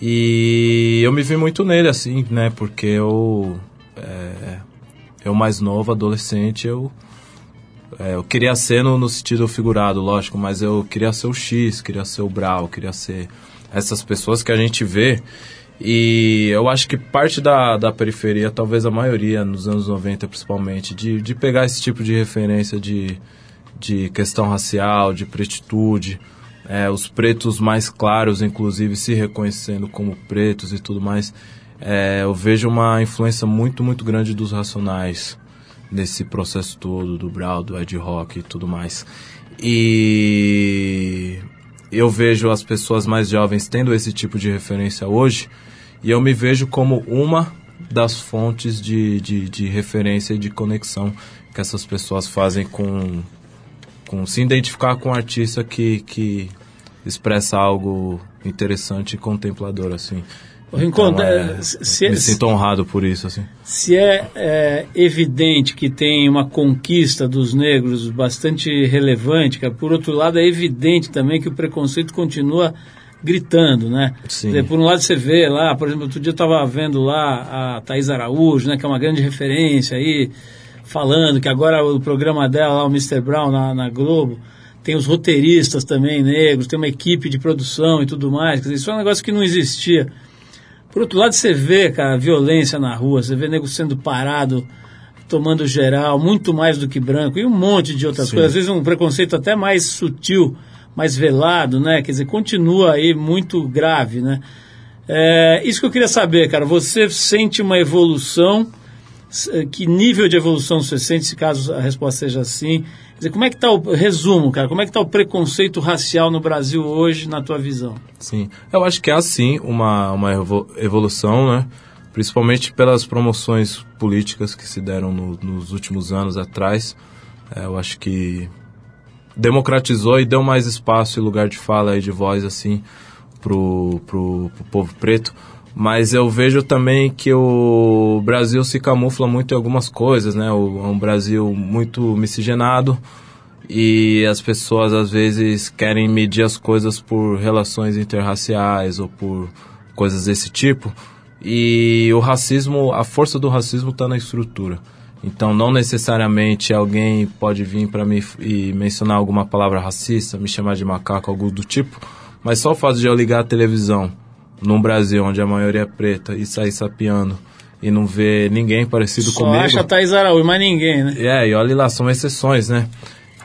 E eu me vi muito nele, assim, né? Porque eu. É, eu mais novo, adolescente, eu. É, eu queria ser no, no sentido figurado, lógico, mas eu queria ser o X, queria ser o Brau, queria ser essas pessoas que a gente vê. E eu acho que parte da, da periferia, talvez a maioria, nos anos 90 principalmente, de, de pegar esse tipo de referência de, de questão racial, de pretitude, é, os pretos mais claros, inclusive, se reconhecendo como pretos e tudo mais. É, eu vejo uma influência muito, muito grande dos Racionais nesse processo todo, do Brau, do Ed Rock e tudo mais. E eu vejo as pessoas mais jovens tendo esse tipo de referência hoje, e eu me vejo como uma das fontes de, de, de referência e de conexão que essas pessoas fazem com, com se identificar com um artista que, que expressa algo interessante e contemplador, assim. Rincon, Então, é, é, se- me se- sinto honrado por isso, assim. Se é, é, evidente que tem uma conquista dos negros bastante relevante, cara, por outro lado é evidente também que o preconceito continua gritando, né? Sim. Por um lado você vê lá, por exemplo, outro dia eu estava vendo lá a Thaís Araújo, né, que é uma grande referência aí, falando que agora o programa dela lá, o Mr. Brown na, na Globo, tem os roteiristas também negros, tem uma equipe de produção e tudo mais, quer dizer, isso é um negócio que não existia. Por outro lado, você vê, cara, violência na rua, você vê nego sendo parado, tomando geral, muito mais do que branco, e um monte de outras Sim. coisas. Às vezes um preconceito até mais sutil, mais velado, né? Quer dizer, continua aí muito grave, né? É, isso que eu queria saber, cara, você sente uma evolução, S- que nível de evolução você sente, se caso a resposta seja assim? Dizer, como é que está o resumo, cara? Como é que está o preconceito racial no Brasil hoje, na tua visão? Sim, eu acho que há sim uma, uma evo- evolução, né? Principalmente pelas promoções políticas que se deram no- nos últimos anos atrás. É, eu acho que democratizou e deu mais espaço e lugar de fala e de voz, assim, pro, pro, pro povo preto. Mas eu vejo também que o Brasil se camufla muito em algumas coisas, né? O- É um Brasil muito miscigenado, e as pessoas às vezes querem medir as coisas por relações interraciais ou por coisas desse tipo. E o racismo, a força do racismo está na estrutura. Então, não necessariamente alguém pode vir para mim e mencionar alguma palavra racista, me chamar de macaco, algo do tipo, mas só o fato de eu ligar a televisão num Brasil onde a maioria é preta e sair sapeando e não ver ninguém parecido Só comigo. acha a Thaís Araújo, mas ninguém, né? É, e olha lá, são exceções, né?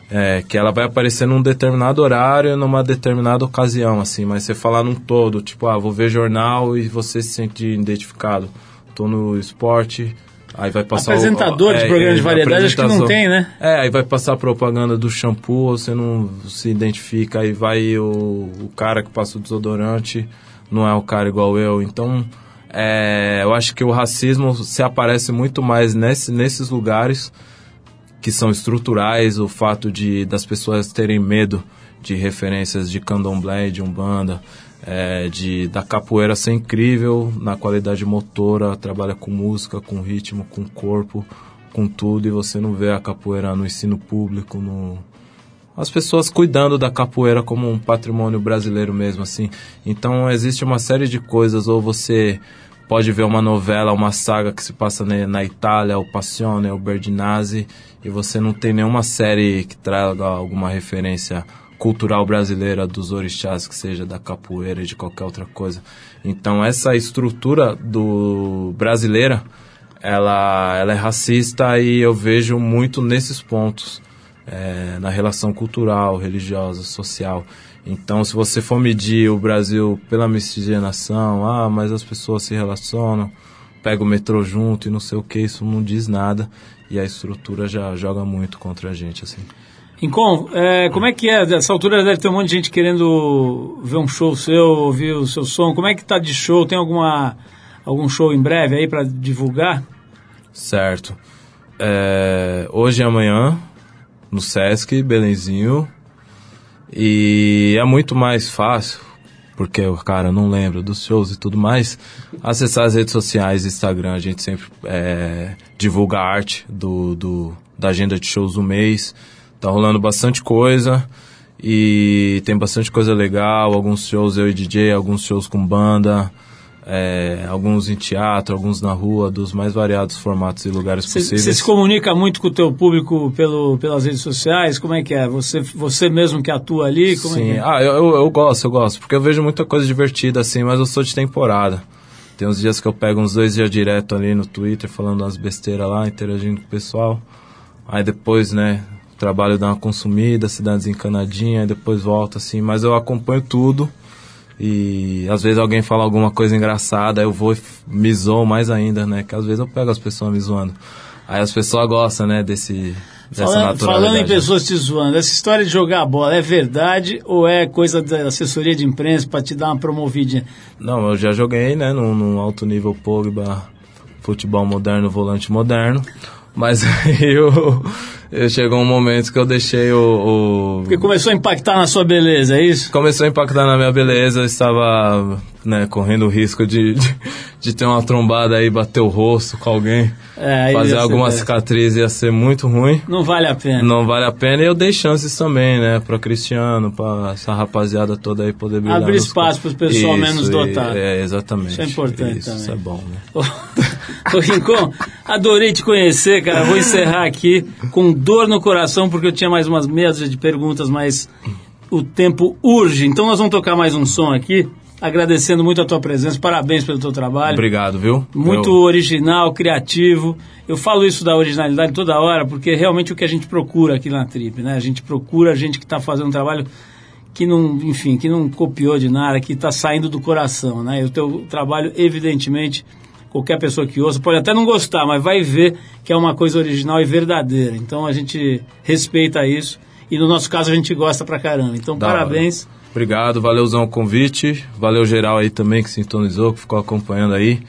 É, que ela vai aparecer num determinado horário, numa determinada ocasião, assim, mas você falar num todo, tipo, ah, vou ver jornal e você se sente identificado. Tô no esporte, aí vai passar... o- Apresentador de é, programa de é, variedade, acho que não tem, né? É, aí vai passar a propaganda do shampoo, você não se identifica, aí vai o, o cara que passa o desodorante, não é o cara igual eu, então... é, eu acho que o racismo se aparece muito mais nesse, nesses lugares que são estruturais, o fato de das pessoas terem medo de referências de candomblé, de umbanda, é, de da capoeira ser incrível na qualidade motora, trabalha com música, com ritmo, com corpo, com tudo e você não vê a capoeira no ensino público, no as pessoas cuidando da capoeira como um patrimônio brasileiro mesmo assim. Então existe uma série de coisas ou você pode ver uma novela, uma saga que se passa na Itália, o Passione, o Berdinazzi, e você não tem nenhuma série que traga alguma referência cultural brasileira dos orixás, que seja da capoeira e de qualquer outra coisa. Então essa estrutura do brasileira, ela, ela é racista e eu vejo muito nesses pontos, é, na relação cultural, religiosa, social. Então, se você for medir o Brasil pela miscigenação, ah, mas as pessoas se relacionam, pega o metrô junto e não sei o que, isso não diz nada. E a estrutura já joga muito contra a gente, assim. Rincon, é, como é que é? Nessa altura deve ter um monte de gente querendo ver um show seu, ouvir o seu som. Como é que tá de show? Tem alguma, algum show em breve aí para divulgar? Certo. É, hoje e amanhã, no Sesc, Belenzinho. E é muito mais fácil, porque o cara não lembra dos shows e tudo mais, acessar as redes sociais, Instagram, a gente sempre é, divulga a arte do, do, da agenda de shows do mês. Tá rolando bastante coisa e tem bastante coisa legal, alguns shows eu e DJ, alguns shows com banda, é, alguns em teatro, alguns na rua, dos mais variados formatos e lugares Você possíveis. você se comunica muito com o teu público pelo, pelas redes sociais? Como é que é? Você, você mesmo que atua ali? Como Sim, é é? ah, eu, eu, eu gosto, eu gosto, porque eu vejo muita coisa divertida assim, mas eu sou de temporada. Tem uns dias que eu pego uns dois dias direto ali no Twitter, falando umas besteiras lá, interagindo com o pessoal. Aí depois, né, o trabalho dá uma consumida, se dá uma desencanadinha, aí depois volta assim, mas eu acompanho tudo. E às vezes alguém fala alguma coisa engraçada, eu vou e me zoo mais ainda, né? Que às vezes eu pego as pessoas me zoando. Aí as pessoas gostam, né, desse, dessa Falando, falando em pessoas te zoando, essa história de jogar bola é verdade ou é coisa da assessoria de imprensa para te dar uma promovidinha? Não, eu já joguei, né, num, num alto nível Pogba, futebol moderno, volante moderno. Mas eu chegou um momento que eu deixei o, o- Porque começou a impactar na sua beleza, é isso? Começou a impactar na minha beleza, eu estava né, correndo o risco de, de, de ter uma trombada aí, bater o rosto com alguém, É, fazer ser alguma péssimo. cicatriz ia ser muito ruim. Não vale a pena. Não vale a pena e eu dei chances também, né, pra Cristiano, pra essa rapaziada toda aí poder brilhar. Abrir espaço pro pessoal Isso, menos dotado. É, exatamente. Isso é importante Isso, também. Isso é bom, né. Ô, Rincon, adorei te conhecer, cara. Vou encerrar aqui com dor no coração, porque eu tinha mais umas meia de perguntas, mas o tempo urge. Então nós vamos tocar mais um som aqui, agradecendo muito a tua presença. Parabéns pelo teu trabalho. Obrigado, viu? Muito Eu- original, criativo. Eu falo isso da originalidade toda hora, porque é realmente o que a gente procura aqui na Trip, né? A gente procura gente que está fazendo um trabalho que não, enfim, que não copiou de nada, que está saindo do coração, né? E o teu trabalho, evidentemente, qualquer pessoa que ouça pode até não gostar, mas vai ver que é uma coisa original e verdadeira. Então a gente respeita isso e no nosso caso a gente gosta pra caramba. Então Da hora. Obrigado, valeuzão o convite. Valeu geral aí também que sintonizou, que ficou acompanhando aí.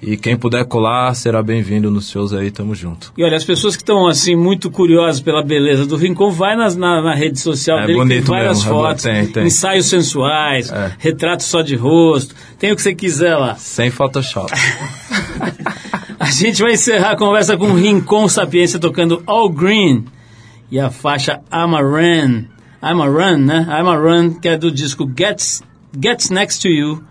E quem puder colar, será bem-vindo nos shows aí, tamo junto. E olha, as pessoas que estão assim muito curiosas pela beleza do Rincon, vai nas, na, na rede social É dele, que tem bonito várias mesmo, é fotos, bom, tem, tem. ensaios sensuais, É. retratos só de rosto, tem o que você quiser lá. Sem Photoshop. A gente vai encerrar a conversa com o Rincon Sapiência tocando All Green e a faixa I'm a Run. I'm a Run, né? I'm a Run, que é do disco Gets, Gets Next to You,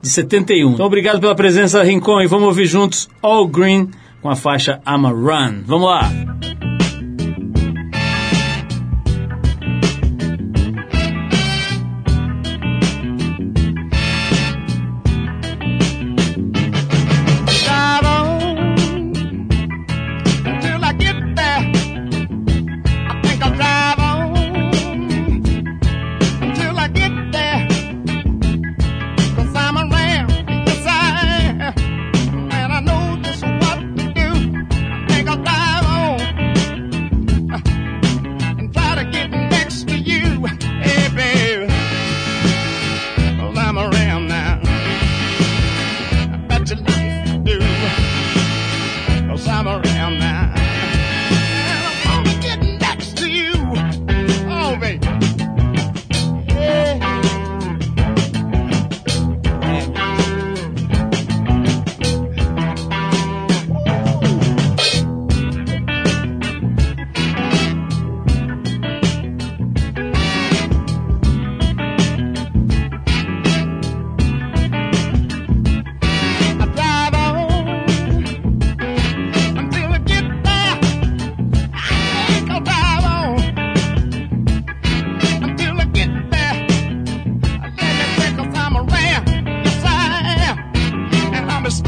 de 71. Então, obrigado pela presença, Rincon, e vamos ouvir juntos All Green com a faixa I'm a Run. Vamos lá!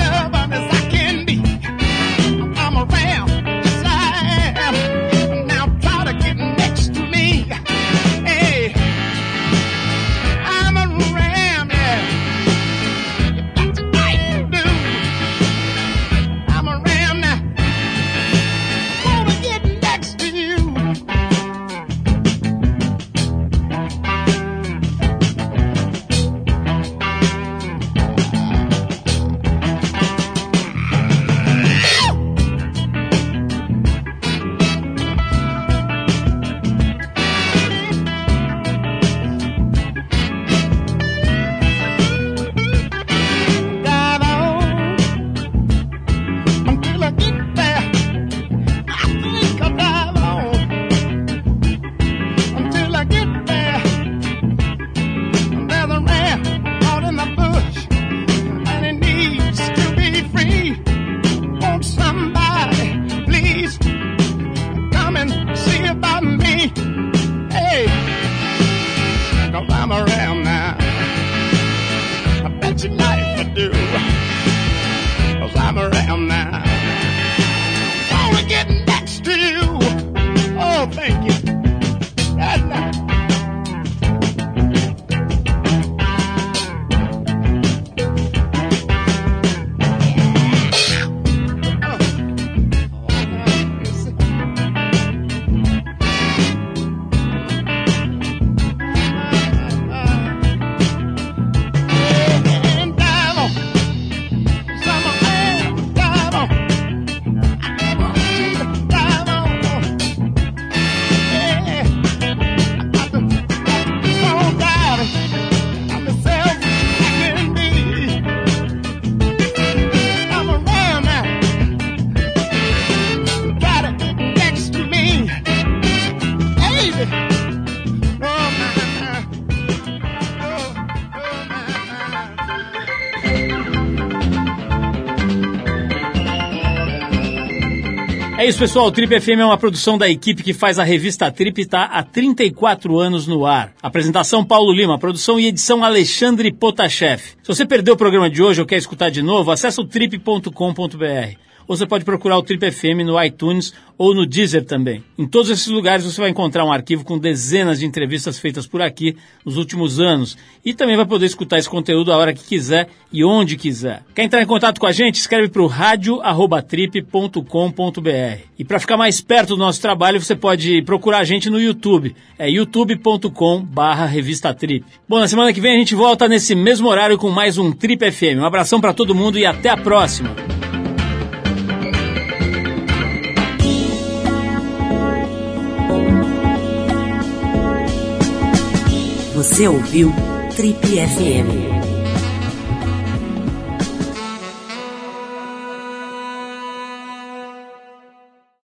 love. Isso, pessoal. O Trip FM é uma produção da equipe que faz a revista Trip e está há 34 anos no ar. Apresentação Paulo Lima, produção e edição Alexandre Potashev. Se você perdeu o programa de hoje ou quer escutar de novo, acesse o trip.com.br ou você pode procurar o Trip FM no iTunes ou no Deezer também. Em todos esses lugares você vai encontrar um arquivo com dezenas de entrevistas feitas por aqui nos últimos anos e também vai poder escutar esse conteúdo a hora que quiser e onde quiser. Quer entrar em contato com a gente? Escreve para o radio@trip.com.br. E para ficar mais perto do nosso trabalho, você pode procurar a gente no YouTube. É youtube.com/revista Trip. Bom, na semana que vem a gente volta nesse mesmo horário com mais um Trip FM. Um abração para todo mundo e até a próxima. Você ouviu Trip FM.